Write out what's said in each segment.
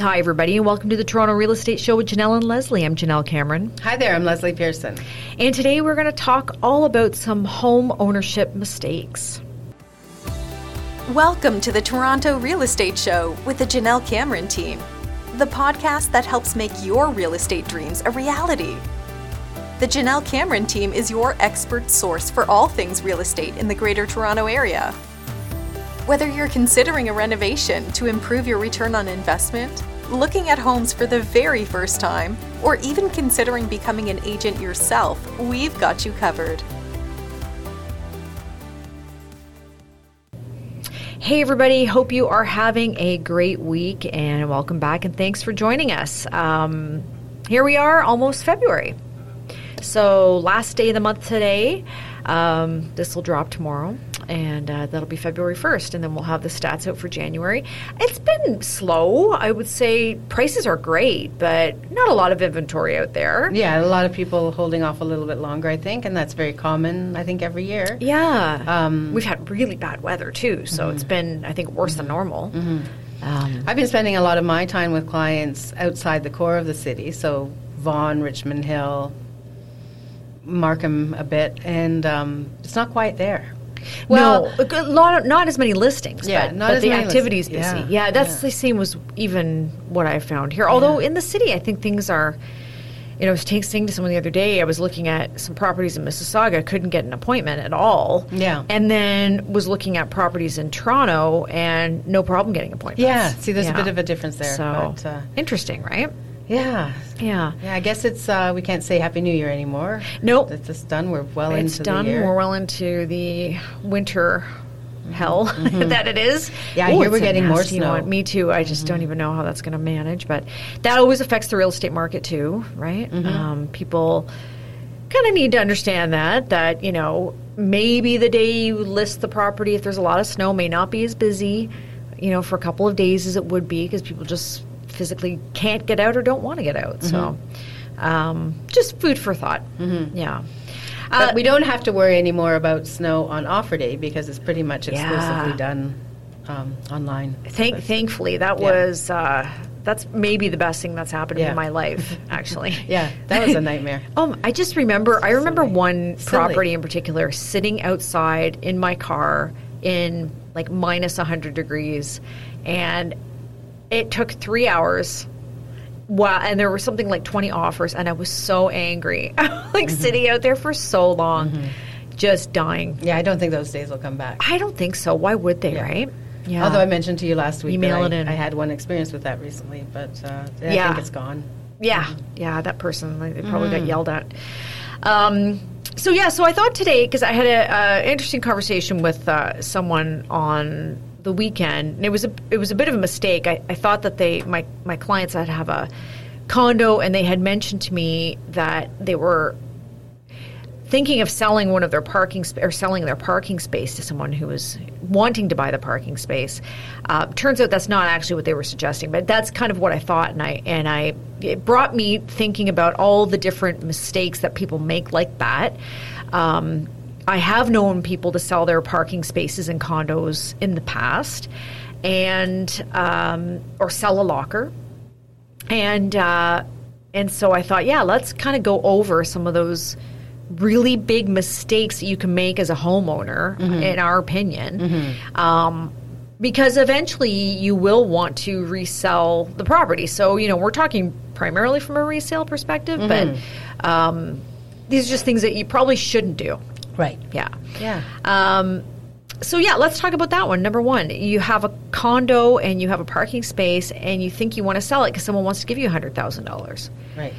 Hi, everybody, and welcome to the Toronto Real Estate Show with Jenelle and Leslie. I'm Jenelle Cameron. Hi there, I'm Leslie Pearson. And today we're going to talk all about some home ownership mistakes. Welcome to the Toronto Real Estate Show with the Jenelle Cameron team, the podcast that helps make your real estate dreams a reality. The Jenelle Cameron team is your expert source for all things real estate in the Greater Toronto Area. Whether you're considering a renovation to improve your return on investment, looking at homes for the very first time, or even considering becoming an agent yourself, we've got you covered. Hey, everybody, hope you are having a great week and welcome back and thanks for joining us. Um, here we are, almost February. So, last day of the month today. Um, this will drop tomorrow and uh, that'll be February 1st, and then we'll have the stats out for January. It's been slow. I would say prices are great, but not a lot of inventory out there. Yeah, a lot of people holding off a little bit longer, I think, and that's very common, I think, every year. Yeah. Um, We've had really bad weather, too, so mm-hmm. it's been, I think, worse mm-hmm. than normal. Mm-hmm. Um, I've been spending a lot of my time with clients outside the core of the city, so Vaughan, Richmond Hill, Markham a bit, and um, it's not quite there. Well, no. lot, not as many listings. Yeah, but, but the activities busy. Yeah, yeah that's yeah. the same was even what I found here. Although yeah. in the city, I think things are. You know, I was saying to someone the other day, I was looking at some properties in Mississauga, couldn't get an appointment at all. Yeah. And then was looking at properties in Toronto and no problem getting appointments. Yeah. See, there's a bit of a difference there. So, but, uh, interesting, right? Yeah. Yeah. Yeah, I guess it's uh, we can't say Happy New Year anymore. Nope. It's just done. We're well it's into done. We're well into the winter hell mm-hmm. that it is. Yeah, Ooh, here we're getting more snow. One. Me too. I just mm-hmm. don't even know how that's going to manage, but that always affects the real estate market too, right? Mm-hmm. Um, people kind of need to understand that that you know maybe the day you list the property, if there's a lot of snow, may not be as busy, you know, for a couple of days as it would be because people just physically can't get out or don't want to get out. Mm-hmm. So, um, just food for thought. Mm-hmm. Yeah. But uh, we don't have to worry anymore about snow on offer day because it's pretty much exclusively yeah. done um, online. Thank, thankfully, that yeah. was uh, that's maybe the best thing that's happened yeah. in my life. Actually, yeah, that was a nightmare. um, I just remember. I remember Silly. one property Silly. in particular, sitting outside in my car in like minus hundred degrees, and it took three hours. Wow, and there were something like 20 offers, and I was so angry. like mm-hmm. sitting out there for so long, mm-hmm. just dying. Yeah, I don't think those days will come back. I don't think so. Why would they, yeah. right? Yeah. Although I mentioned to you last week Email that it in. I had one experience with that recently, but uh, I yeah. think it's gone. Yeah, mm-hmm. yeah, that person, they probably got mm-hmm. yelled at. Um, so yeah, so I thought today because I had an interesting conversation with uh, someone on the weekend. And it was a it was a bit of a mistake. I, I thought that they my my clients had have a condo and they had mentioned to me that they were thinking of selling one of their parking sp- or selling their parking space to someone who was wanting to buy the parking space. Uh, turns out that's not actually what they were suggesting, but that's kind of what I thought, and I and I it brought me thinking about all the different mistakes that people make like that. Um, I have known people to sell their parking spaces in condos in the past, and um, or sell a locker, and uh, and so I thought, yeah, let's kind of go over some of those really big mistakes that you can make as a homeowner, mm-hmm. in our opinion. Mm-hmm. Um, because eventually you will want to resell the property. So, you know, we're talking primarily from a resale perspective, mm-hmm. but um, these are just things that you probably shouldn't do. Right. Yeah. Yeah. Um, so yeah, let's talk about that one. Number one, you have a condo and you have a parking space, and you think you want to sell it because someone wants to give you hundred thousand dollars. Right.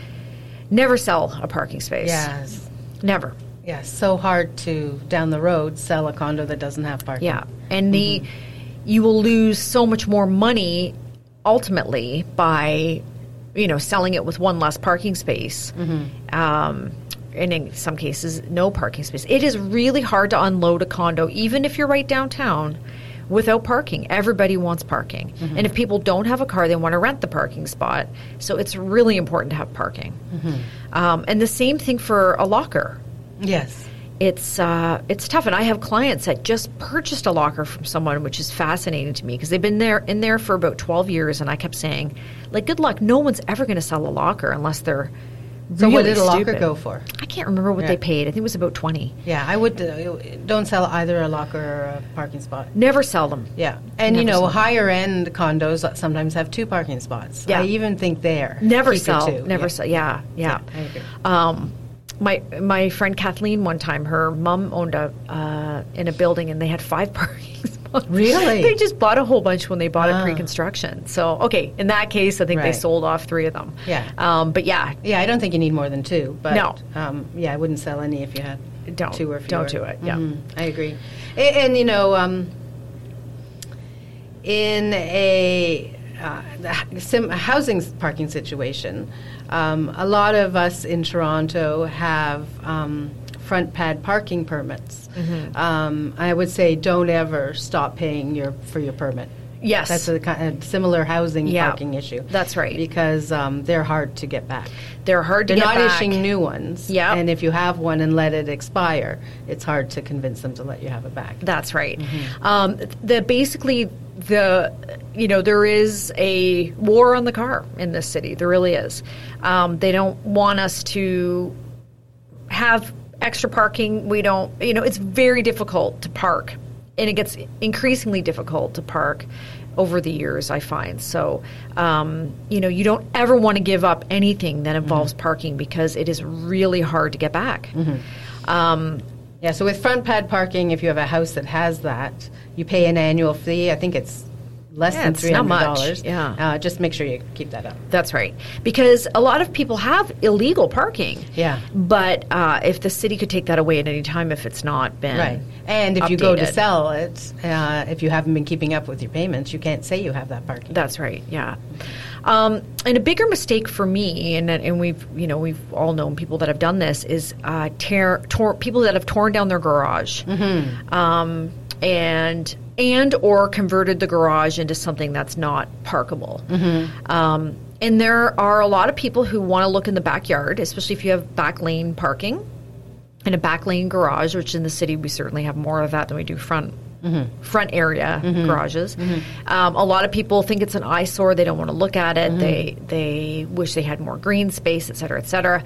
Never sell a parking space. Yes. Never. Yeah. So hard to down the road sell a condo that doesn't have parking. Yeah, and the mm-hmm. you will lose so much more money ultimately by you know selling it with one less parking space. Mm-hmm. Um, and in some cases, no parking space. It is really hard to unload a condo, even if you're right downtown, without parking. Everybody wants parking. Mm-hmm. And if people don't have a car, they want to rent the parking spot. So it's really important to have parking. Mm-hmm. Um, and the same thing for a locker. Yes. it's uh, it's tough, and I have clients that just purchased a locker from someone, which is fascinating to me because they've been there in there for about twelve years, and I kept saying, like, good luck. No one's ever going to sell a locker unless they're So really what did a locker stupid. go for? I can't remember what Yeah. they paid. I think it was about twenty. Yeah, I would uh, don't sell either a locker or a parking spot. Never sell them. Yeah, and you know higher end condos sometimes have two parking spots. Yeah. I even think there Never sell. Never Yeah. sell. Yeah, yeah. Agree. Um, my my friend Kathleen one time, her mom owned a uh, in a building, and they had five parking. Really? They just bought a whole bunch when they bought Ah. it pre-construction. So okay, in that case, I think they sold off three of them. Yeah. Um, but yeah, Yeah, I don't think you need more than two. But No. um, yeah, I wouldn't sell any if you had Don't. two or fewer. Don't do it, yeah. Mhm, I agree. And, and you know, um, in a uh, sim- housing parking situation, um, a lot of us in Toronto have um, front pad parking permits. Mm-hmm. Um, I would say don't ever stop paying your for your permit. Yes. that's a, kind of similar housing Yeah, parking issue. that's right. because um, they're hard to get back. they're hard to get back. They're not back. issuing new ones. Yep. And if you have one and let it expire, it's hard to convince them to let you have it back. That's right. Mm-hmm. Um, the basically the you know there is a war on the car in this city. There really is. Um, they don't want us to have extra parking. We don't. You know, it's very difficult to park, and it gets increasingly difficult to park over the years. I find so. Um, you know, you don't ever want to give up anything that involves parking because it is really hard to get back. Um, Yeah, so with front pad parking, if you have a house that has that, you pay an annual fee. I think it's less Yeah, than three hundred dollars. yeah. Uh, just make sure you keep that up. That's right. Because a lot of people have illegal parking. Yeah. But uh, if the city could take that away at any time if it's not been. Right. And if you go to sell it, uh, if you haven't been keeping up with your payments, you can't say you have that parking. That's right. Yeah. Um, and a bigger mistake for me, and and we've you know we've all known people that have done this is uh, tear tor- people that have torn down their garage, um, and and or converted the garage into something that's not parkable. Mm-hmm. Um, and there are a lot of people who want to look in the backyard, especially if you have back lane parking and a back lane garage, which in the city we certainly have more of that than we do front mm-hmm. front area mm-hmm. garages. Um, a lot of people think it's an eyesore; they don't want to look at it. They they wish they had more green space, et cetera, et cetera.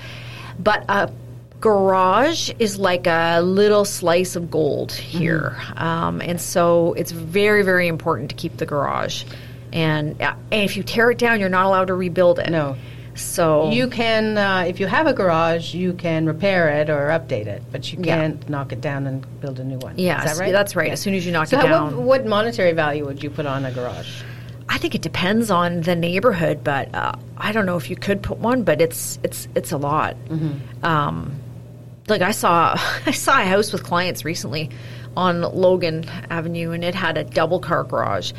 But a garage is like a little slice of gold here, um, and so it's very very important to keep the garage. And, uh, and if you tear it down, you're not allowed to rebuild it. No. So You can, uh, if you have a garage, you can repair it or update it, but you can't knock it down and build a new one. Yeah, Is that right? that's right. Yeah. As soon as you knock so it down. What, what monetary value would you put on a garage? I think it depends on the neighborhood, but uh, I don't know if you could put one, but it's it's it's a lot. Um, like I saw I saw a house with clients recently on Logan Avenue, and it had a double car garage,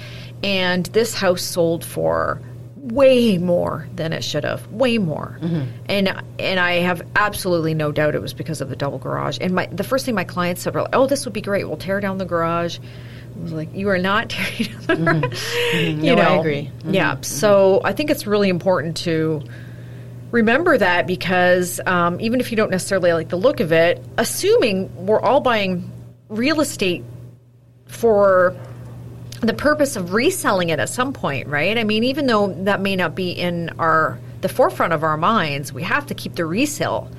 and this house sold for way more than it should have, way more. Mm-hmm. And and I have absolutely no doubt it was because of the double garage. And my the first thing my clients said were like, "Oh, this would be great. We'll tear down the garage." I was like, "You are not tearing down the mm-hmm. garage." You No, I know? agree. Yeah. Mm-hmm. So I think it's really important to remember that because um, even if you don't necessarily like the look of it, assuming we're all buying real estate for the purpose of reselling it at some point, right? I mean, even though that may not be in our the forefront of our minds, we have to keep the resale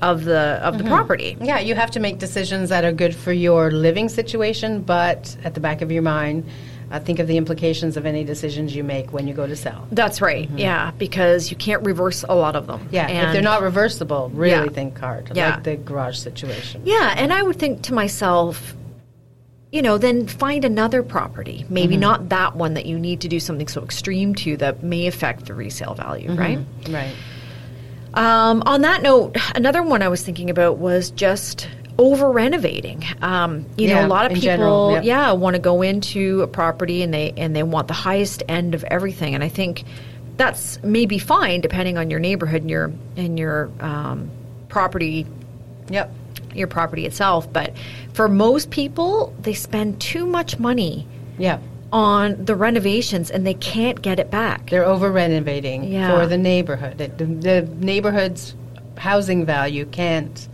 of the of the property. Yeah, you have to make decisions that are good for your living situation, but at the back of your mind, uh, think of the implications of any decisions you make when you go to sell. That's right. Yeah, because you can't reverse a lot of them. Mm-hmm. Yeah, if they're not reversible, really Yeah. think hard, Yeah. like the garage situation. Yeah, and I would think to myself, you know, then find another property. Maybe Mm-hmm. not that one that you need to do something so extreme to that may affect the resale value, Mm-hmm. right? Right. Um, on that note, another one I was thinking about was just over renovating. Um, you know, a lot of people, general, yep. yeah, want to go into a property and they and they want the highest end of everything. And I think that's maybe fine depending on your neighborhood and your and your um, property Yep. your property itself. But for most people, they spend too much money Yep. on the renovations and they can't get it back. They're over renovating Yeah. for the neighborhood. It- The, the neighborhood's housing value can't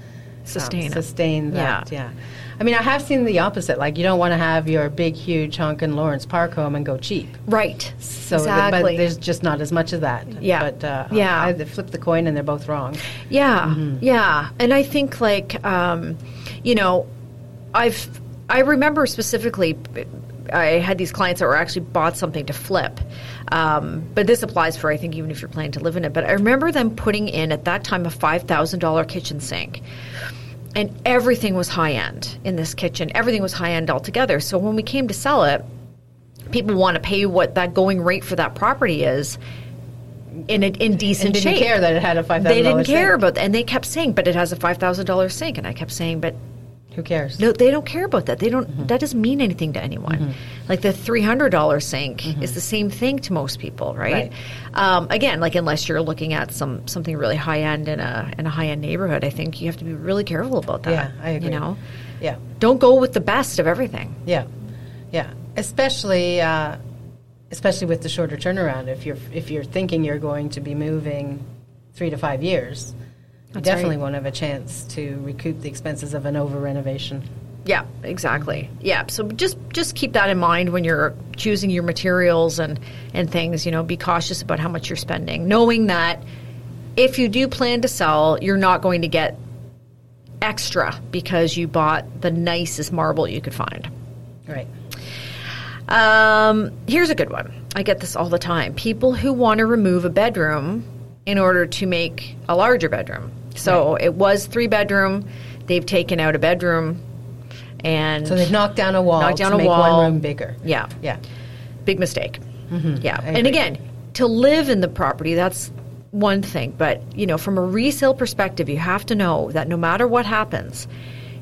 sustain it. sustain that. Yeah. Yeah. I mean, I have seen the opposite. Like, you don't want to have your big, huge hunk in Lawrence Park home and go cheap. Right. So, th- exactly. but there's just not as much of that. Yeah. But uh, Yeah. I they flip the coin and they're both wrong. Yeah, Mm-hmm. yeah, and I think like um, you know, I've I remember specifically. I had these clients that were actually bought something to flip, um, but this applies for I think even if you're planning to live in it. But I remember them putting in at that time a five thousand dollar kitchen sink, and everything was high end in this kitchen. Everything was high end altogether. So when we came to sell it, people want to pay what that going rate for that property is in a, in decent And didn't shape care that it had a $5,000 they didn't care sink. about that. And they kept saying, but it has a $5,000 sink. And I kept saying, but Who cares? no, they don't care about that. They don't, Mm-hmm. that doesn't mean anything to anyone. Like the $300 sink is the same thing to most people, right? Mm-hmm. Right. Um, again, like unless you're looking at some, something really high end in a, in a high end neighborhood, I think you have to be really careful about that. Yeah, I agree. You know, Yeah. don't go with the best of everything. Yeah, yeah. Especially, uh, especially with the shorter turnaround. If you're if you're thinking you're going to be moving three to five years, you That's definitely right. won't have a chance to recoup the expenses of an over renovation. Yeah, exactly. Yeah, so just just keep that in mind when you're choosing your materials and and things. You know, be cautious about how much you're spending, knowing that if you do plan to sell, you're not going to get extra because you bought the nicest marble you could find. Right. Um, here's a good one. I get this all the time. People who want to remove a bedroom in order to make a larger bedroom. So it was three bedroom. They've taken out a bedroom, and So they've knocked down a wall Knocked down to a make wall. one room bigger. yeah, Yeah. big mistake. Yeah, I and agree. again, to live in the property, that's one thing. But you know, from a resale perspective, you have to know that no matter what happens,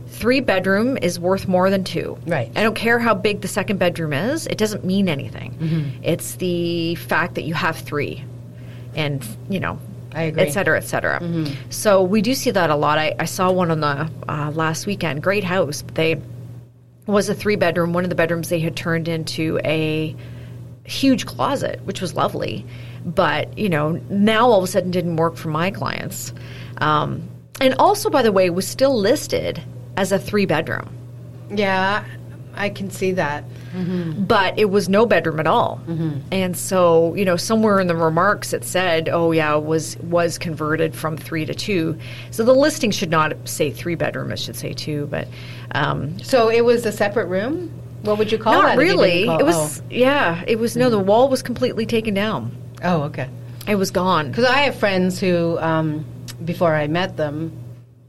three bedroom is worth more than two. Right. I don't care how big the second bedroom is; it doesn't mean anything. Mm-hmm. It's the fact that you have three, and you know. I agree. Mm-hmm. Et cetera, et cetera. So we do see that a lot. I, I saw one on the uh, last weekend. Great house. They was a three bedroom. One of the bedrooms they had turned into a huge closet, which was lovely. But, you know, now all of a sudden didn't work for my clients. Um, and also, by the way, was still listed as a three bedroom, Yeah, I can see that. but it was no bedroom at all. And so, you know, somewhere in the remarks it said, "Oh yeah, was was converted from three to two. So the listing should not say three bedroom; it should say two. But um, So it was a separate room. What would you call not that? really. call- it was yeah. It was no. The wall was completely taken down. Oh, oh okay. It was gone. Because I have friends who, um, before I met them,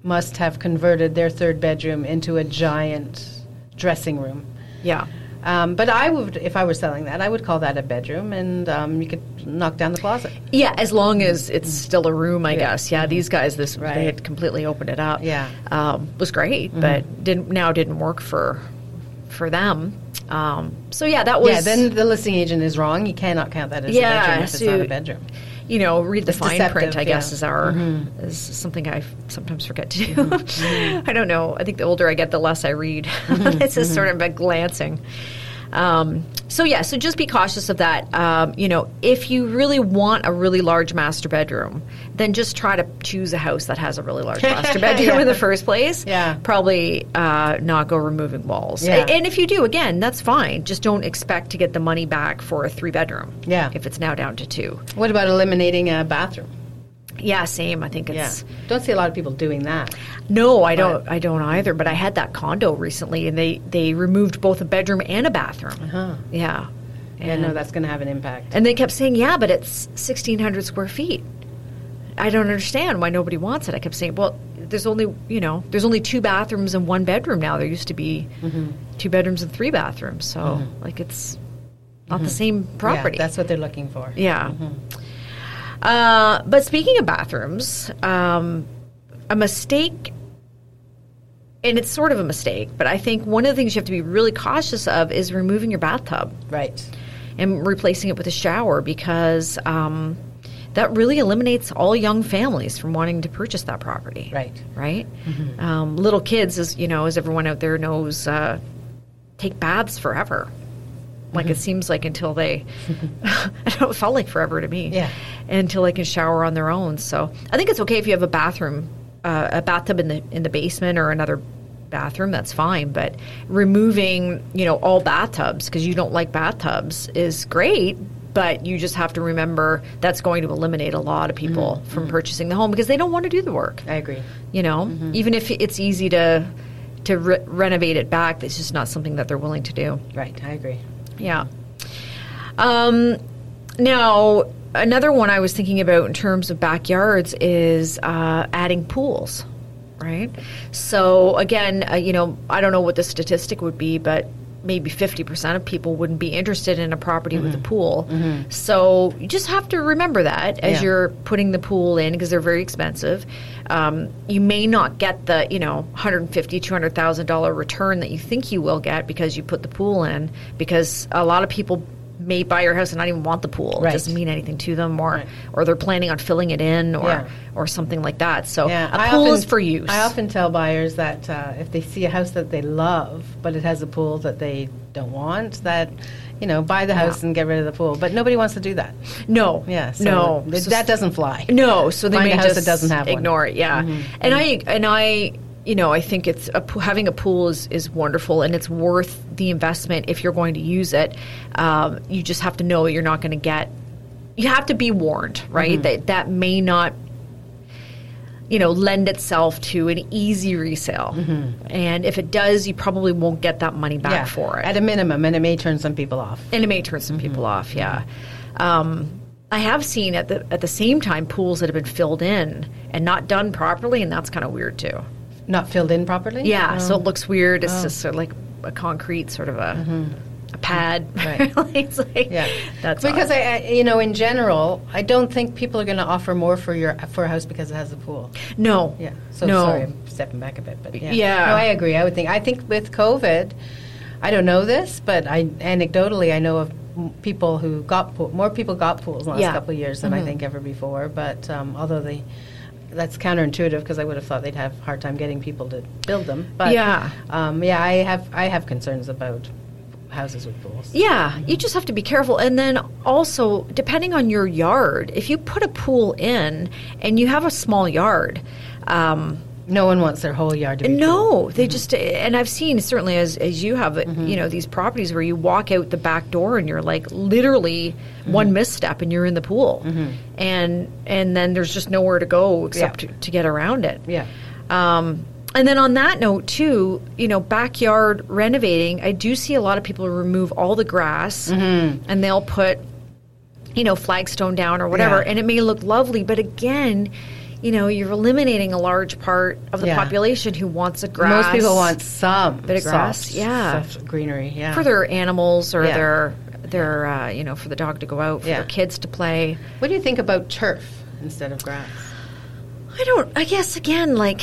must have converted their third bedroom into a giant dressing room. Yeah. Um, but I would, if I were selling that, I would call that a bedroom, and um, you could knock down the closet. Yeah, as long as it's still a room, I guess. Yeah, these guys, this Right. they had completely opened it up. Yeah. um, was great, but didn't now didn't work for for them. Um, so yeah, that was yeah, then the listing agent is wrong. You cannot count that as Yeah, a bedroom if so- it's not a bedroom. You know read the It's fine print. I guess is our mm-hmm. is something I sometimes forget to do. Mm-hmm. Mm-hmm. I don't know. I think the older I get, the less I read. it's just sort of a glancing. Um, so yeah, so just be cautious of that. Um, you know, if you really want a really large master bedroom, then just try to choose a house that has a really large master bedroom Yeah. in the first place. Yeah. probably uh, not go removing walls. Yeah. And if you do, again, that's fine. Just don't expect to get the money back for a three bedroom. Yeah. if it's now down to two. What about eliminating a bathroom? Yeah, same. I think it's. Yeah, don't see a lot of people doing that. no, I don't. I don't either. But I had that condo recently, and they they removed both a bedroom and a bathroom. Huh. Yeah, Yeah, no, that's going to have an impact. and they kept saying, "Yeah, but it's sixteen hundred square feet." I don't understand why nobody wants it. I kept saying, "Well, there's only you know there's only two bathrooms and one bedroom now. There used to be Mm-hmm. two bedrooms and three bathrooms. So mm-hmm. like it's not the mm-hmm. same property." Yeah, that's what they're looking for. Yeah. Mm-hmm. Uh, but speaking of bathrooms, um, a mistake, and it's sort of a mistake, but I think one of the things you have to be really cautious of is removing your bathtub Right. and replacing it with a shower because um, that really eliminates all young families from wanting to purchase that property. Right. Right? Um, little kids, as you know, as everyone out there knows, uh, take baths forever. Like it seems like until they, I don't know, it felt like forever to me. Yeah. Until they can shower on their own. So I think it's okay if you have a bathroom uh, a bathtub in the in the basement or another bathroom, that's fine. But removing, you know, all bathtubs because you don't like bathtubs is great. But you just have to remember that's going to eliminate a lot of people Mm-hmm. from purchasing the home because they don't want to do the work. I agree. You know, Mm-hmm. even if it's easy to to re- renovate it back, it's just not something that they're willing to do. Right, I agree. Yeah. Um, now, another one I was thinking about in terms of backyards is uh, adding pools, right? So, again, uh, you know, I don't know what the statistic would be, but maybe 50% of people wouldn't be interested in a property with a pool. So, you just have to remember that as Yeah. you're putting the pool in because they're very expensive. Um, you may not get the, you know, $150,000, $200,000 return that you think you will get because you put the pool in because a lot of people may buy your house and not even want the pool. It doesn't mean anything to them, or Right. or they're planning on filling it in, or Yeah. or something like that. So Yeah, a I pool often- is for use. I often tell buyers that uh, if they see a house that they love, but it has a pool that they don't want, that you know, buy the house and get rid of the pool. But nobody wants to do that. no, Yeah, so no, th- that doesn't fly. No, so they Find may a house just that doesn't have one. Mm-hmm. ignore it. Yeah, and I and I, you know, I think it's a, having a pool is is wonderful and it's worth the investment if you're going to use it. Um, you just have to know you're not going to get. You have to be warned, right? Mm-hmm. That that may not. You know, lend itself to an easy resale, and if it does, you probably won't get that money back Mm-hmm. Yeah, for it at a minimum, and it may turn some people off. and it may turn some people off. Yeah, um, I have seen at the at the same time pools that have been filled in and not done properly, and that's kind of weird too. Not filled in properly. Yeah, so Oh. it looks weird. It's just sort of like a concrete sort of a, a pad. Right. it's like Yeah, that's because odd. I, you know, in general, I don't think people are going to offer more for your for a house because it has a pool. no Yeah. So no sorry, I'm stepping back a bit, but yeah. Yeah. No, I agree. I would think. I think with COVID, I don't know this, but I anecdotally I know of people who got pool, more people got pools in the last Yeah. couple of years than I think ever before. But um, although they. That's counterintuitive because I would have thought they'd have a hard time getting people to build them. But Yeah. um, yeah, I have I have concerns about houses with pools. Yeah, you just have to be careful. And then also, depending on your yard, if you put a pool in and you have a small yard, um, No one wants their whole yard to be No, they just and I've seen certainly as as you have, Mm-hmm. you know, these properties where you walk out the back door and you're like literally Mm-hmm. one misstep and you're in the pool, and and then there's just nowhere to go except Yeah. to, to get around it. Yeah. Um, and then on that note too, you know, backyard renovating, I do see a lot of people remove all the grass Mm-hmm. and they'll put, you know, flagstone down or whatever, Yeah. and it may look lovely, but again. You know, you're eliminating a large part of the Yeah. population who wants a grass. Most people want some Bit of grass, soft, yeah. soft greenery. Yeah. for their animals or Yeah. their their uh, you know for the dog to go out, for Yeah. their kids to play. What do you think about turf instead of grass? I don't. I guess again, like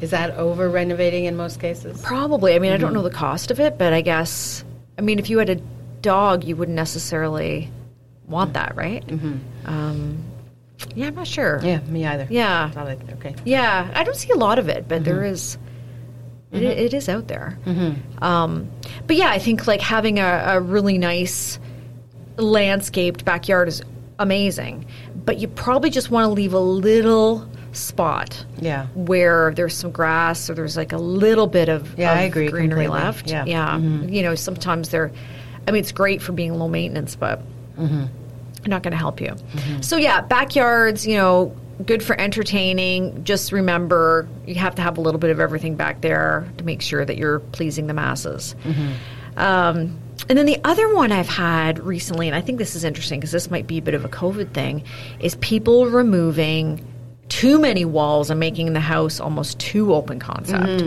Is that over renovating in most cases? probably. I mean, I Mm-hmm. don't know the cost of it, but I guess. I mean, if you had a dog, you wouldn't necessarily want that, right? Mm-hmm. Um, yeah, I'm not sure. Yeah, me either. Yeah. Okay. Yeah, I don't see a lot of it, but there Mm-hmm. is. It, it is out there. Um, but yeah, I think like having a, a really nice landscaped backyard is amazing. But you probably just want to leave a little spot Yeah. where there's some grass or there's like a little bit of, Yeah, of I agree greenery completely. left. Yeah. Mm-hmm. You know, sometimes they're, I mean, it's great for being low maintenance, but Mm-hmm. Not going to help you. So yeah, backyards, you know, good for entertaining. Just remember you have to have a little bit of everything back there to make sure that you're pleasing the masses. Um, and then the other one I've had recently, and I think this is interesting because this might be a bit of a COVID thing, is people removing too many walls and making the house almost too open concept,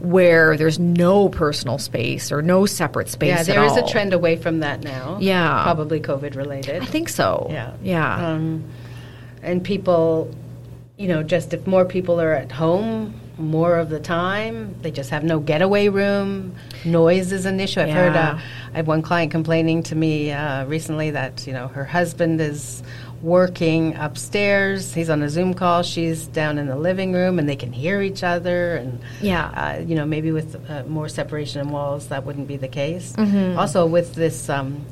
where there's no personal space or no separate space. Yeah, there is a trend away from that now. Yeah. Probably COVID related. I think so. Yeah. Yeah. Um, and people, you know, just if more people are at home more of the time, they just have no getaway room. Noise is an issue. I've heard. Uh, I had one client complaining to me uh, recently that you know her husband is working upstairs. He's on a Zoom call. She's down in the living room, and they can hear each other. And Yeah. uh, you know, maybe with uh, more separation in walls, that wouldn't be the case. Mm-hmm. Also, with this um,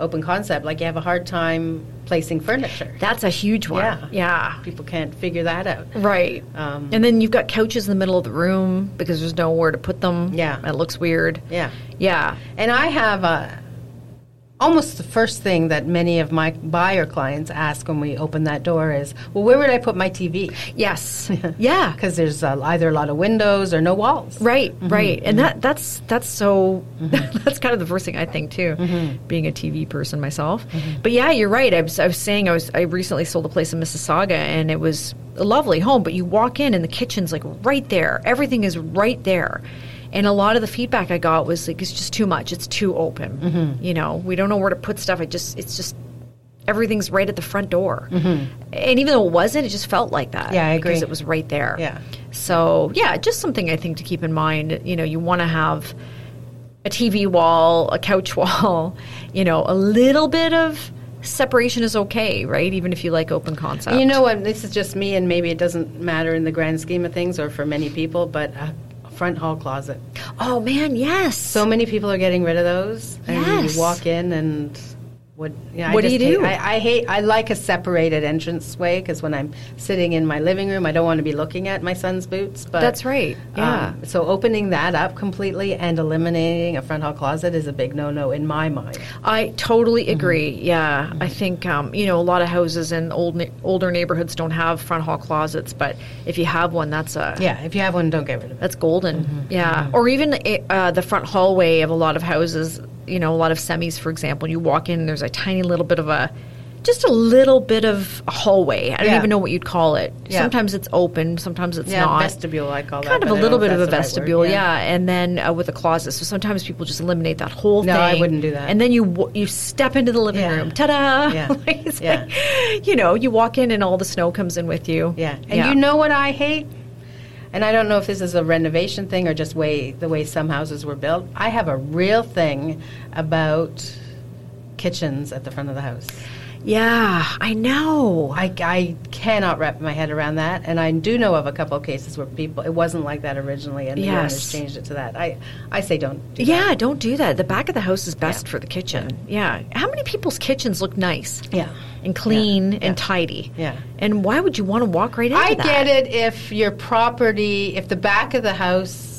open concept, like you have a hard time placing furniture. That's a huge one. Yeah. Yeah. People can't figure that out. Right. Um, and then you've got couches in the middle of the room because there's nowhere to put them. Yeah. It looks weird. Yeah. Yeah. And I have a, almost the first thing that many of my buyer clients ask when we open that door is, well, where would I put my TV? Yes. yeah. Because there's uh, either a lot of windows or no walls. Right, Mm-hmm. right, and that that's that's so that's kind of the first thing I think too, Mm-hmm. being a TV person myself. But yeah, you're right. I was, I was saying I was I recently sold a place in Mississauga, and it was a lovely home. But you walk in, and the kitchen's like right there. Everything is right there. And a lot of the feedback I got was like, it's just too much. It's too open. Mm-hmm. You know, we don't know where to put stuff. I just, it's just, everything's right at the front door. And even though it wasn't, it just felt like that. Mm-hmm. Yeah, I agree. Because it was right there. Yeah. So yeah, just something I think to keep in mind. You know, you want to have a TV wall, a couch wall. You know, a little bit of separation is okay, right? Even if you like open concept. You know what? This is just me, and maybe it doesn't matter in the grand scheme of things or for many people, but a front hall closet. Oh man, yes. So many people are getting rid of those. And Yes. you walk in and. What, yeah, What do you hate- do? I, I hate. I like a separated entrance way because when I'm sitting in my living room, I don't want to be looking at my son's boots. But That's right. Yeah. um, so opening that up completely and eliminating a front hall closet is a big no-no in my mind. I totally Mm-hmm. agree. Yeah, I think um, you know a lot of houses in old older neighborhoods don't have front hall closets, but if you have one, that's a Yeah, if you have one, don't get rid of it. That's golden. Mm-hmm. Yeah. Or even uh, the front hallway of a lot of houses, you know, a lot of semis, for example. You walk in, there's a tiny little bit of a, just a little bit of a hallway. I don't Yeah. even know what you'd call it. Yeah. Sometimes it's open, sometimes it's Yeah, not. vestibule, I call that. Kind of a little bit of a the right vestibule, yeah. And then uh, with a closet. So sometimes people just eliminate that whole No, thing. I wouldn't do that. And then you w- you step into the living room. Ta-da! Yeah. Like, Yeah. like, you know, you walk in and all the snow comes in with you. Yeah, and you know what I hate? And I don't know if this is a renovation thing or just way the way some houses were built. I have a real thing about kitchens at the front of the house. Yeah, I know. I, I cannot wrap my head around that, and I do know of a couple of cases where people it wasn't like that originally, and the Yes. owners changed it to that. I I say don't. Do Yeah, don't do that. The back of the house is best Yeah. for the kitchen. Yeah. How many people's kitchens look nice Yeah. and clean Yeah. and tidy? Yeah. And why would you want to walk right into I that? get it if your property, if the back of the house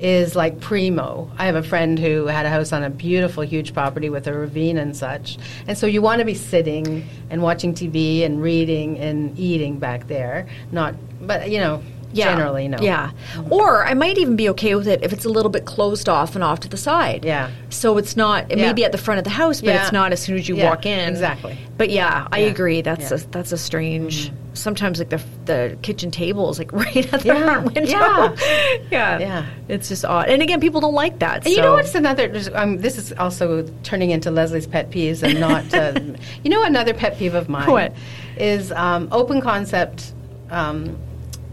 is like primo. I have a friend who had a house on a beautiful, huge property with a ravine and such. And so you want to be sitting and watching TV and reading and eating back there. Not, but you know, Yeah. generally, no. Yeah. Or I might even be okay with it if it's a little bit closed off and off to the side. Yeah. So it's not, it may be at the front of the house, but Yeah. it's not as soon as you Yeah, walk in. exactly. But yeah, I agree. That's Yeah. Mm-hmm. a that's a strange. Sometimes like the the kitchen table is like right at the Yeah. front window. Yeah. yeah. Yeah. It's just odd. And again, people don't like that. And you know what's another? Um, this is also turning into Leslie's pet peeves, and not. Uh, you know, another pet peeve of mine What? is um, open concept um,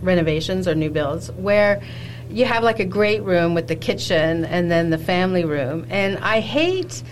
renovations or new builds where you have like a great room with the kitchen and then the family room, and I hate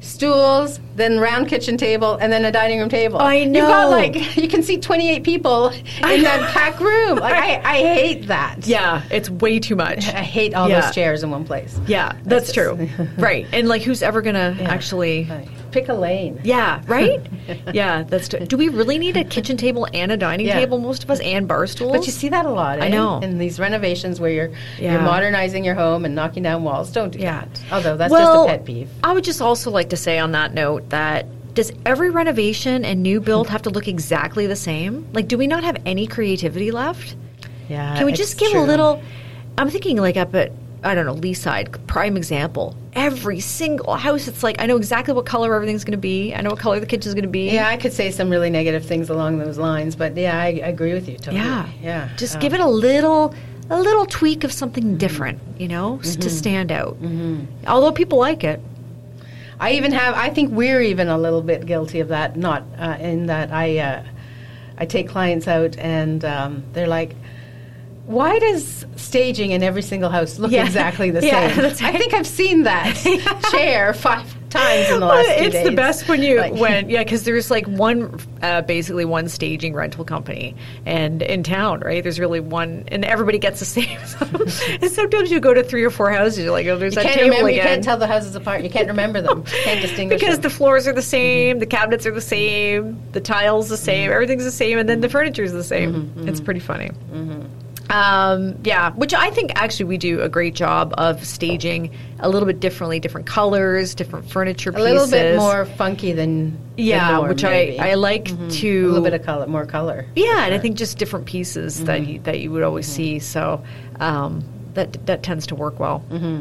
stools, then round kitchen table, and then a dining room table. I know. You've got like you can see twenty eight people in that packed room. Like I, I hate that. Yeah, it's way too much. I hate all Yeah. those chairs in one place. Yeah, that's, That's true. right. And like who's ever to Yeah. actually Right. Pick a lane. Yeah, right? yeah, that's true. Do we really need a kitchen table and a dining Yeah. table most of us and bar stools? But you see that a lot. I eh? know. In these renovations where you're Yeah. you're modernizing your home and knocking down walls. Don't do Yeah. that. Although that's well, just a pet peeve. I would just also like to say on that note that does every renovation and new build have to look exactly the same? Like do we not have any creativity left? Yeah. Can we just give a little I'm thinking like up at I don't know, Leaside, prime example. Every single house, it's like I know exactly what color everything's going to be. I know what color the kitchen's going to be. Yeah, I could say some really negative things along those lines, but yeah, I, I agree with you totally. Yeah. Yeah. Just Um, give it a little a little tweak of something different, you know, Mm-hmm. to stand out. Although people like it. I even have. I think we're even a little bit guilty of that. Not uh, in that I, uh, I take clients out and um, they're like, "Why does staging in every single house look Yeah. exactly the Yeah, same?" that's I think I've seen that chair five times in the Well, last two it's days. the best when you Like- when yeah because there's like one uh, basically one staging rental company and in town right there's really one and everybody gets the same and sometimes you go to three or four houses you're like oh there's You that can't table remember. You can't tell the houses apart. You can't remember them. Can't distinguish because the them. Mm-hmm. floors are the same the cabinets are the same the tiles the same everything's the same and then the furniture's the same Mm-hmm. it's pretty funny um, yeah, which I think actually we do a great job of staging a little bit differently, different colors, different furniture pieces. a little bit more funky than yeah, norm, which maybe. I I like a to a little bit of color, more color. yeah, and I think just different pieces that Mm-hmm. you, that you would always see. So um, that that tends to work well. Mm-hmm.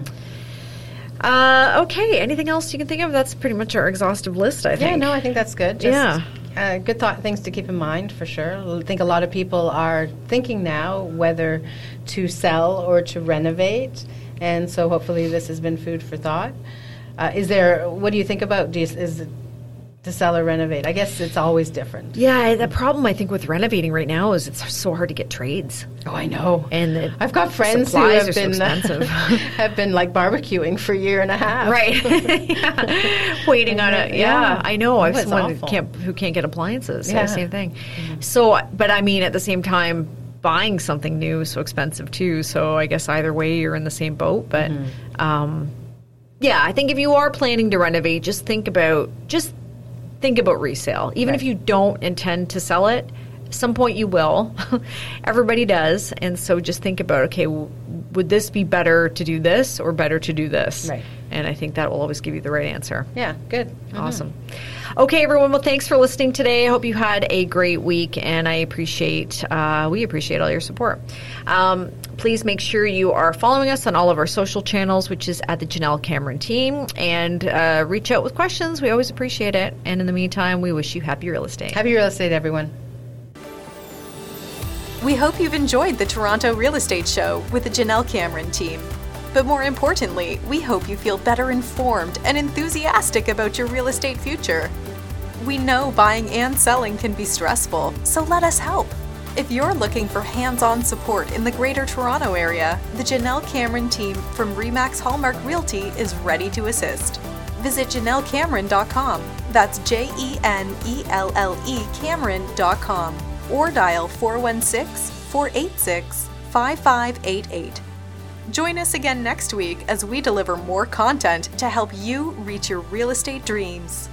Uh, okay, anything else you can think of? That's pretty much our exhaustive list. I think. Yeah, no, I think that's good. Just, Yeah. Uh, good thought, things to keep in mind for sure. I think a lot of people are thinking now whether to sell or to renovate, and so hopefully this has been food for thought. Uh, is there? What do you think about? Do you, is to sell or renovate? I guess it's always different. Yeah, the problem I think with renovating right now is it's so hard to get trades. Oh, I know. And the I've got friends who have are so been uh, expensive. have been like barbecuing for a year and a half. Right, yeah. waiting on it. Yeah, Yeah. I know. I have Oh, someone who can't who can't get appliances. Yeah, Yeah. same thing. So, but I mean, at the same time, buying something new is so expensive too. So I guess either way, you're in the same boat. But um, yeah, I think if you are planning to renovate, just think about just think about resale. Even if you don't intend to sell it, some point you will. Everybody does, and so just think about okay, w- would this be better to do this or better to do this? Right. And I think that will always give you the right answer. Yeah, good. Awesome. Okay, everyone. Well, thanks for listening today. I hope you had a great week, and I appreciate uh, we appreciate all your support. Um, please make sure you are following us on all of our social channels, which is at the Jenelle Cameron Team, and uh, reach out with questions. We always appreciate it. And in the meantime, we wish you happy real estate. Happy real estate, everyone. We hope you've enjoyed the Toronto Real Estate Show with the Jenelle Cameron team. But more importantly, we hope you feel better informed and enthusiastic about your real estate future. We know buying and selling can be stressful, so let us help. If you're looking for hands on support in the Greater Toronto Area, the Jenelle Cameron team from REMAX Hallmark Realty is ready to assist. Visit JenelleCameron.com. That's J E N E L L E Cameron.com or dial 416 486 5588. Join us again next week as we deliver more content to help you reach your real estate dreams.